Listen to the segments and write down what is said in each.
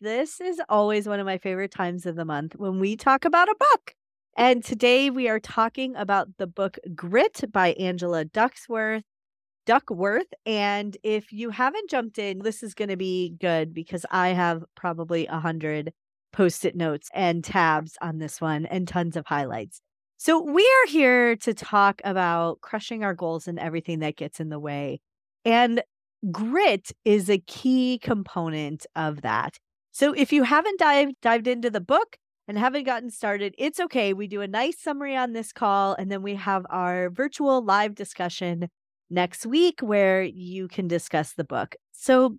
This is always one of my favorite times of the month when we talk about a book. And today we are talking about the book Grit by Angela Duckworth. Duckworth. And if you haven't jumped in, this is going to be good because I have probably a hundred post-it notes and tabs on this one and tons of highlights. So we are here to talk about crushing our goals and everything that gets in the way. And grit is a key component of that. So if you haven't dived dived into the book and haven't gotten started, it's okay. We do a nice summary on this call and then we have our virtual live discussion next week where you can discuss the book. So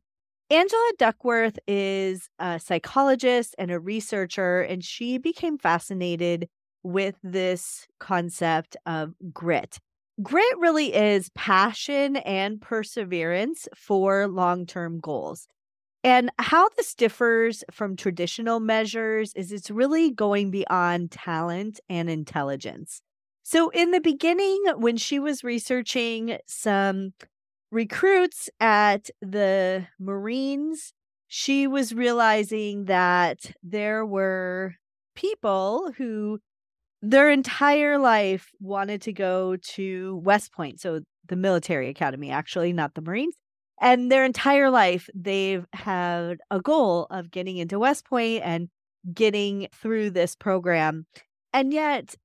Angela Duckworth is a psychologist and a researcher and she became fascinated with this concept of grit. Grit really is passion and perseverance for long-term goals. And how this differs from traditional measures is it's really going beyond talent and intelligence. So, in the beginning, when she was researching some recruits at the Marines, she was realizing that there were people who their entire life wanted to go to West Point, so the military academy, actually, not the Marines. And their entire life, they've had a goal of getting into West Point and getting through this program. And yet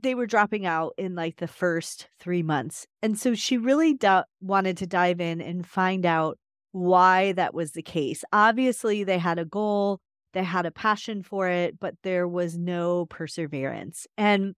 they were dropping out in like the first three months. And so she really do- wanted to dive in and find out why that was the case. Obviously, they had a goal, they had a passion for it, but there was no perseverance. And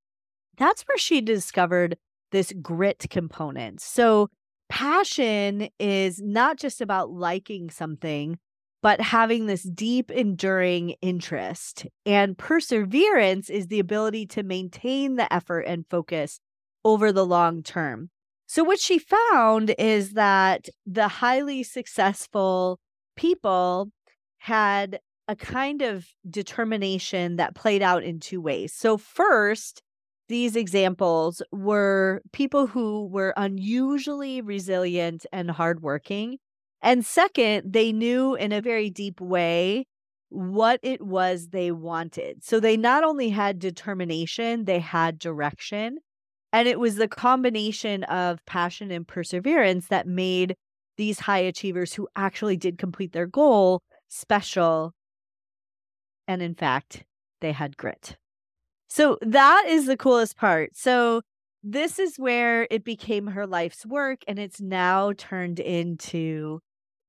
that's where she discovered this grit component. So passion is not just about liking something, but having this deep, enduring interest. And perseverance is the ability to maintain the effort and focus over the long term. So, what she found is that the highly successful people had a kind of determination that played out in two ways. So, first, these examples were people who were unusually resilient and hardworking. And second, they knew in a very deep way what it was they wanted. So they not only had determination, they had direction. And it was the combination of passion and perseverance that made these high achievers who actually did complete their goal special. And in fact, they had grit. So that is the coolest part. So this is where it became her life's work and it's now turned into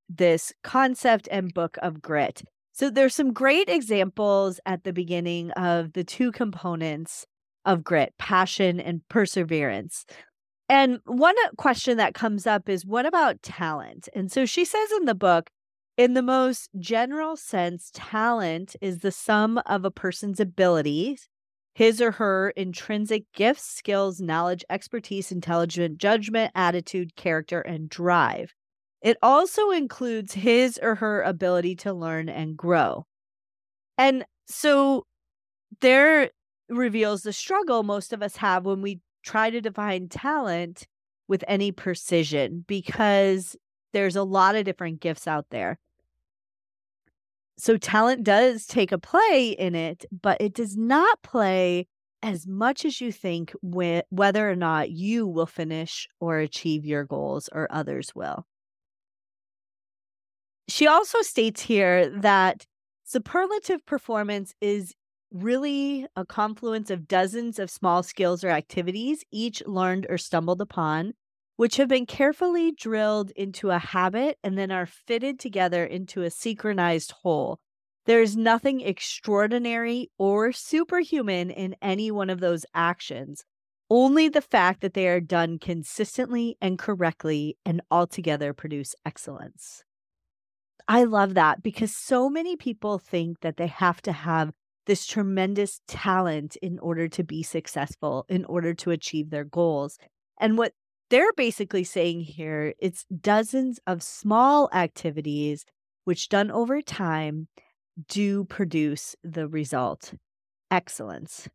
this concept and book of grit. So there's some great examples at the beginning of the two components of grit, passion and perseverance. And one uh, question that comes up is what about talent? And so she says in the book, in the most general sense, talent is the sum of a person's abilities his or her intrinsic gifts, skills, knowledge, expertise, intelligence, judgment, attitude, character, and drive. It also includes his or her ability to learn and grow. And so there reveals the struggle most of us have when we try to define talent with any precision because there's a lot of different gifts out there so talent does take a play in it, but it does not play as much as you think with whether or not you will finish or achieve your goals or others will. She also states here that superlative performance is really a confluence of dozens of small skills or activities, each learned or stumbled upon, which have been carefully drilled into a habit and then are fitted together into a synchronized whole. There is nothing extraordinary or superhuman in any one of those actions, only the fact that they are done consistently and correctly and altogether produce excellence. I love that because so many people think that they have to have this tremendous talent in order to be successful, in order to achieve their goals. And what they're basically saying here, it's dozens of small activities which done over time do produce the result excellence.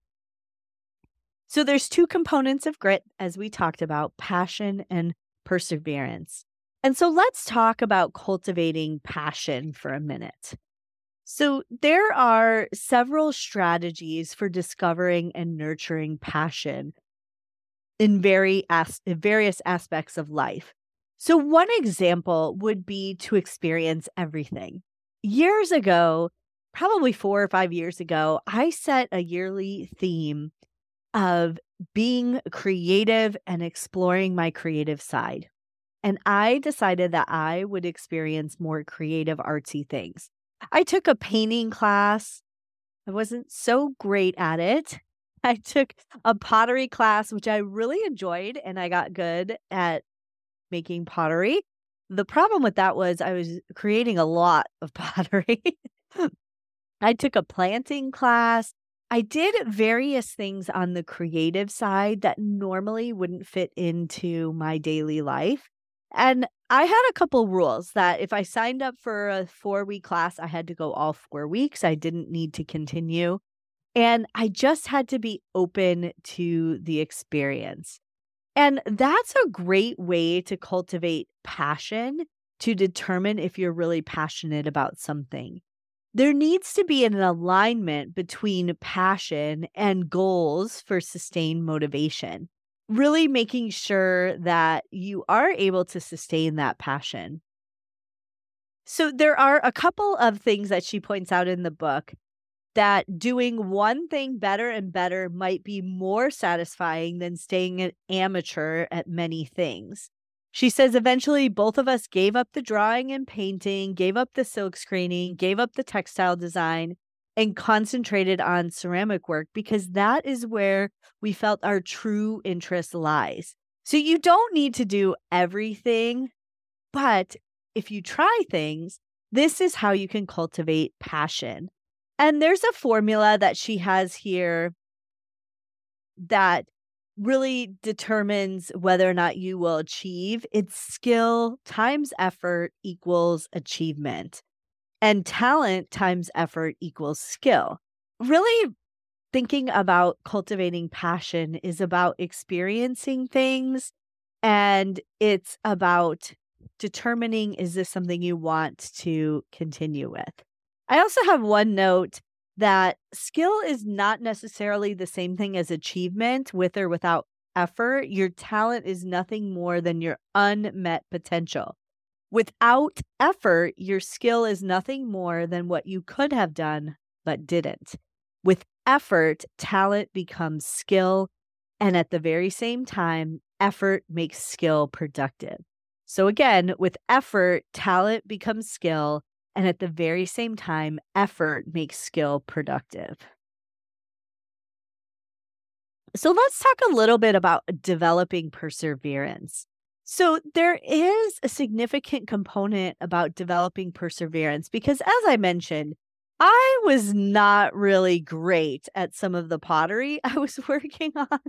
So there's two components of grit as we talked about, passion and perseverance. And so let's talk about cultivating passion for a minute. So, there are several strategies for discovering and nurturing passion in very as- various aspects of life. So, one example would be to experience everything. Years ago, probably four or five years ago, I set a yearly theme of being creative and exploring my creative side. And I decided that I would experience more creative, artsy things. I took a painting class. I wasn't so great at it. I took a pottery class, which I really enjoyed, and I got good at making pottery. The problem with that was I was creating a lot of pottery. I took a planting class. I did various things on the creative side that normally wouldn't fit into my daily life. And I had a couple rules that if I signed up for a four week class, I had to go all four weeks. I didn't need to continue. And I just had to be open to the experience. And that's a great way to cultivate passion to determine if you're really passionate about something. There needs to be an alignment between passion and goals for sustained motivation really making sure that you are able to sustain that passion. So, there are a couple of things that she points out in the book that doing one thing better and better might be more satisfying than staying an amateur at many things. She says eventually both of us gave up the drawing and painting, gave up the silk screening, gave up the textile design, and concentrated on ceramic work because that is where we felt our true interest lies. So you don't need to do everything, but if you try things, this is how you can cultivate passion. And there's a formula that she has here that really determines whether or not you will achieve. It's skill times effort equals achievement and talent times effort equals skill. Really thinking about cultivating passion is about experiencing things and it's about determining is this something you want to continue with. I also have one note that skill is not necessarily the same thing as achievement with or without effort. Your talent is nothing more than your unmet potential. Without effort, your skill is nothing more than what you could have done but didn't. With effort, talent becomes skill. And at the very same time, effort makes skill productive. So, again, with effort, talent becomes skill. And at the very same time, effort makes skill productive. So, let's talk a little bit about developing perseverance. So there is a significant component about developing perseverance because, as I mentioned, I was not really great at some of the pottery I was working on.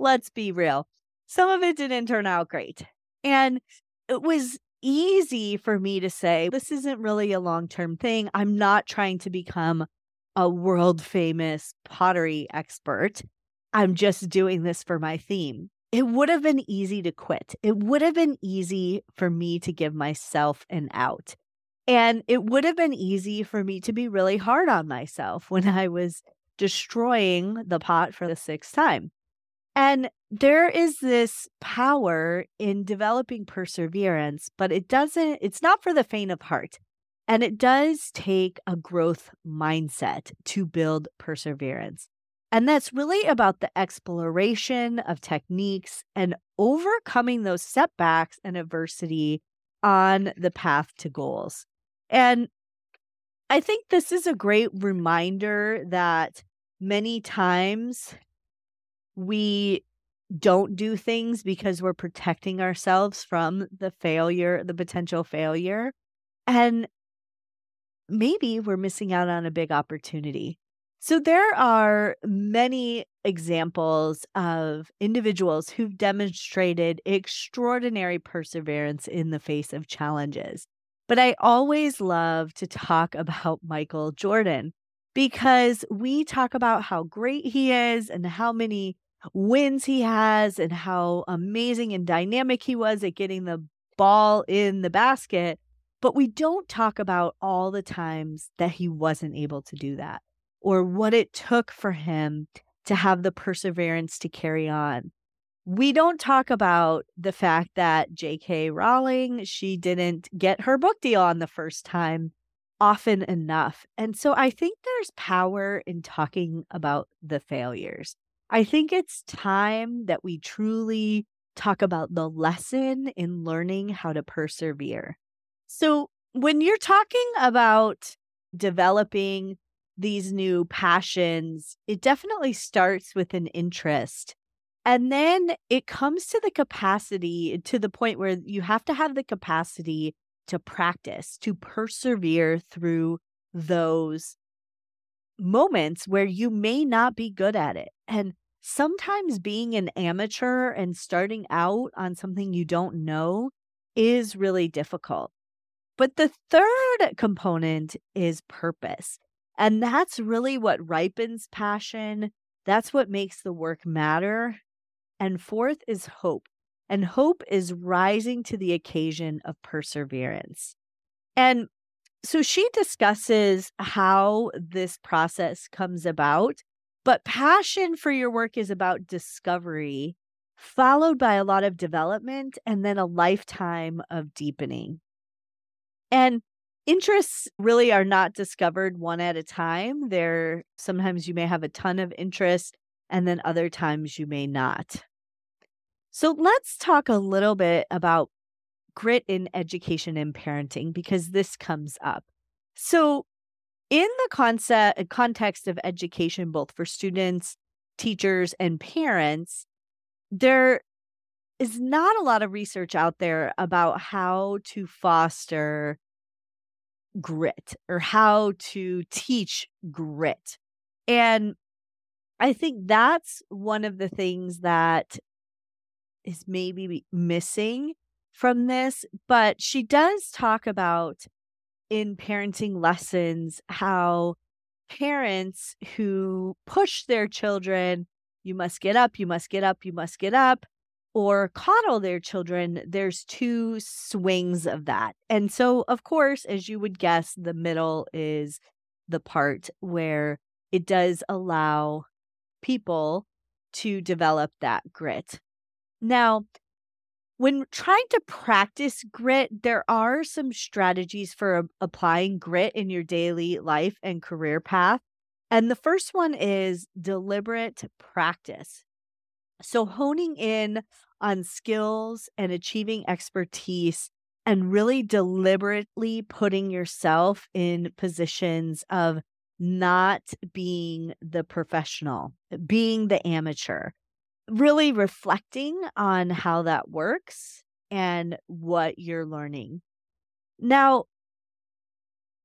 Let's be real. Some of it didn't turn out great. And it was easy for me to say, this isn't really a long term thing. I'm not trying to become a world famous pottery expert. I'm just doing this for my theme it would have been easy to quit. It would have been easy for me to give myself an out. And it would have been easy for me to be really hard on myself when I was destroying the pot for the sixth time. And there is this power in developing perseverance, but it doesn't, it's not for the faint of heart. And it does take a growth mindset to build perseverance. And that's really about the exploration of techniques and overcoming those setbacks and adversity on the path to goals. And I think this is a great reminder that many times we don't do things because we're protecting ourselves from the failure, the potential failure. And maybe we're missing out on a big opportunity. So there are many examples of individuals who've demonstrated extraordinary perseverance in the face of challenges. But I always love to talk about Michael Jordan because we talk about how great he is and how many wins he has and how amazing and dynamic he was at getting the ball in the basket. But we don't talk about all the times that he wasn't able to do that or what it took for him to have the perseverance to carry on. We don't talk about the fact that J.K. Rowling, she didn't get her book deal on the first time often enough. And so I think there's power in talking about the failures. I think it's time that we truly talk about the lesson in learning how to persevere. So, when you're talking about developing these new passions, it definitely starts with an interest. And then it comes to the capacity to the point where you have to have the capacity to practice, to persevere through those moments where you may not be good at it. And sometimes being an amateur and starting out on something you don't know is really difficult. But the third component is purpose. And that's really what ripens passion. That's what makes the work matter. And fourth is hope. And hope is rising to the occasion of perseverance. And so she discusses how this process comes about. But passion for your work is about discovery, followed by a lot of development and then a lifetime of deepening. And interests really are not discovered one at a time. There sometimes you may have a ton of interest and then other times you may not. So let's talk a little bit about grit in education and parenting because this comes up. So in the concept uh, context of education both for students, teachers and parents, there is not a lot of research out there about how to foster grit or how to teach grit. And I think that's one of the things that is maybe missing from this. But she does talk about in parenting lessons how parents who push their children, you must get up, you must get up, you must get up, or coddle their children, there's two swings of that. And so, of course, as you would guess, the middle is the part where it does allow people to develop that grit. Now, when trying to practice grit, there are some strategies for applying grit in your daily life and career path. And the first one is deliberate practice. So, honing in on skills and achieving expertise and really deliberately putting yourself in positions of not being the professional, being the amateur, really reflecting on how that works and what you're learning. Now,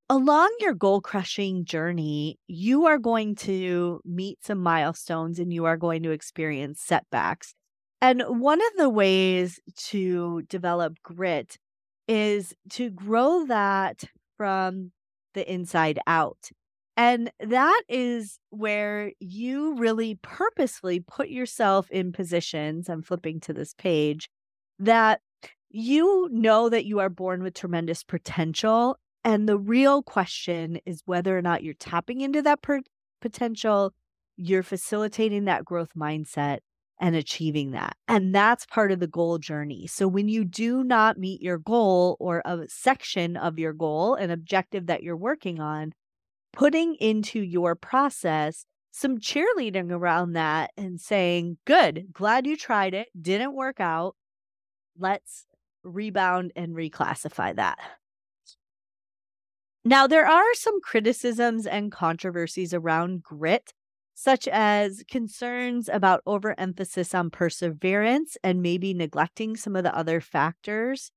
along your goal crushing journey, you are going to meet some milestones and you are going to experience setbacks. And one of the ways to develop grit is to grow that from the inside out. And that is where you really purposefully put yourself in positions. I'm flipping to this page that you know that you are born with tremendous potential. And the real question is whether or not you're tapping into that per- potential, you're facilitating that growth mindset, and achieving that. And that's part of the goal journey. So when you do not meet your goal or a section of your goal, an objective that you're working on, putting into your process some cheerleading around that and saying, Good, glad you tried it, didn't work out. Let's rebound and reclassify that. Now, there are some criticisms and controversies around grit such as concerns about overemphasis on perseverance and maybe neglecting some of the other factors.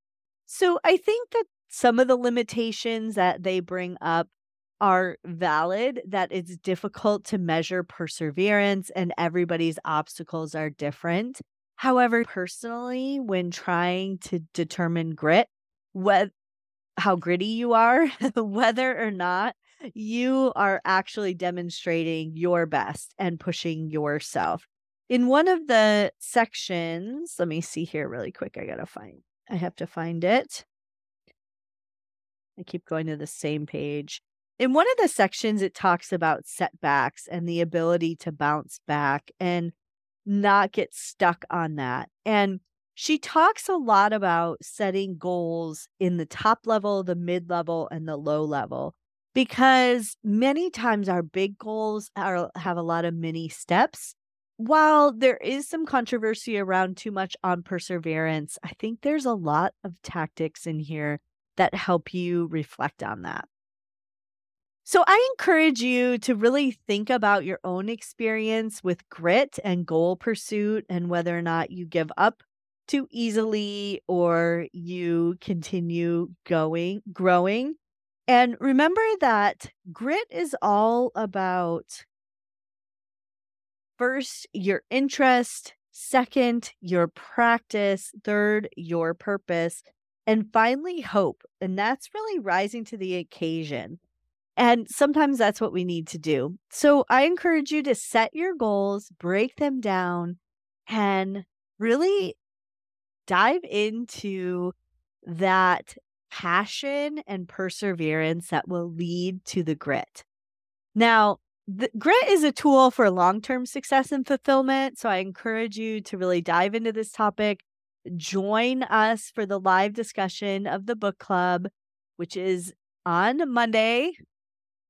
So I think that some of the limitations that they bring up are valid that it's difficult to measure perseverance and everybody's obstacles are different. However, personally, when trying to determine grit, what how gritty you are, whether or not you are actually demonstrating your best and pushing yourself. In one of the sections, let me see here really quick. I got to find, I have to find it. I keep going to the same page. In one of the sections, it talks about setbacks and the ability to bounce back and not get stuck on that. And she talks a lot about setting goals in the top level, the mid level, and the low level because many times our big goals are, have a lot of mini steps. While there is some controversy around too much on perseverance, I think there's a lot of tactics in here that help you reflect on that. So I encourage you to really think about your own experience with grit and goal pursuit and whether or not you give up too easily or you continue going, growing. And remember that grit is all about first, your interest, second, your practice, third, your purpose, and finally, hope. And that's really rising to the occasion. And sometimes that's what we need to do. So I encourage you to set your goals, break them down, and really dive into that passion and perseverance that will lead to the grit. Now, the grit is a tool for long-term success and fulfillment, so I encourage you to really dive into this topic. Join us for the live discussion of the book club, which is on Monday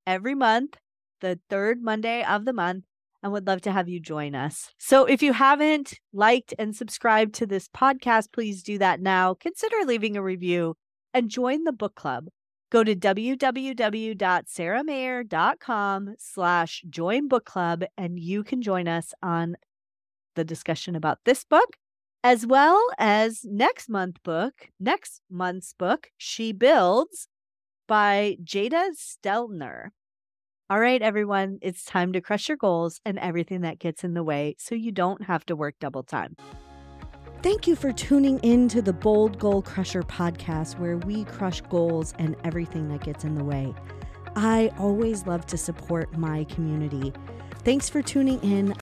every month, the third Monday of the month and would love to have you join us. So if you haven't liked and subscribed to this podcast, please do that now. Consider leaving a review and join the book club. Go to www.sarahmayer.com slash join book club and you can join us on the discussion about this book as well as next month book, next month's book, She Builds by Jada Stelner. All right, everyone, it's time to crush your goals and everything that gets in the way so you don't have to work double time. Thank you for tuning in to the Bold Goal Crusher podcast, where we crush goals and everything that gets in the way. I always love to support my community. Thanks for tuning in.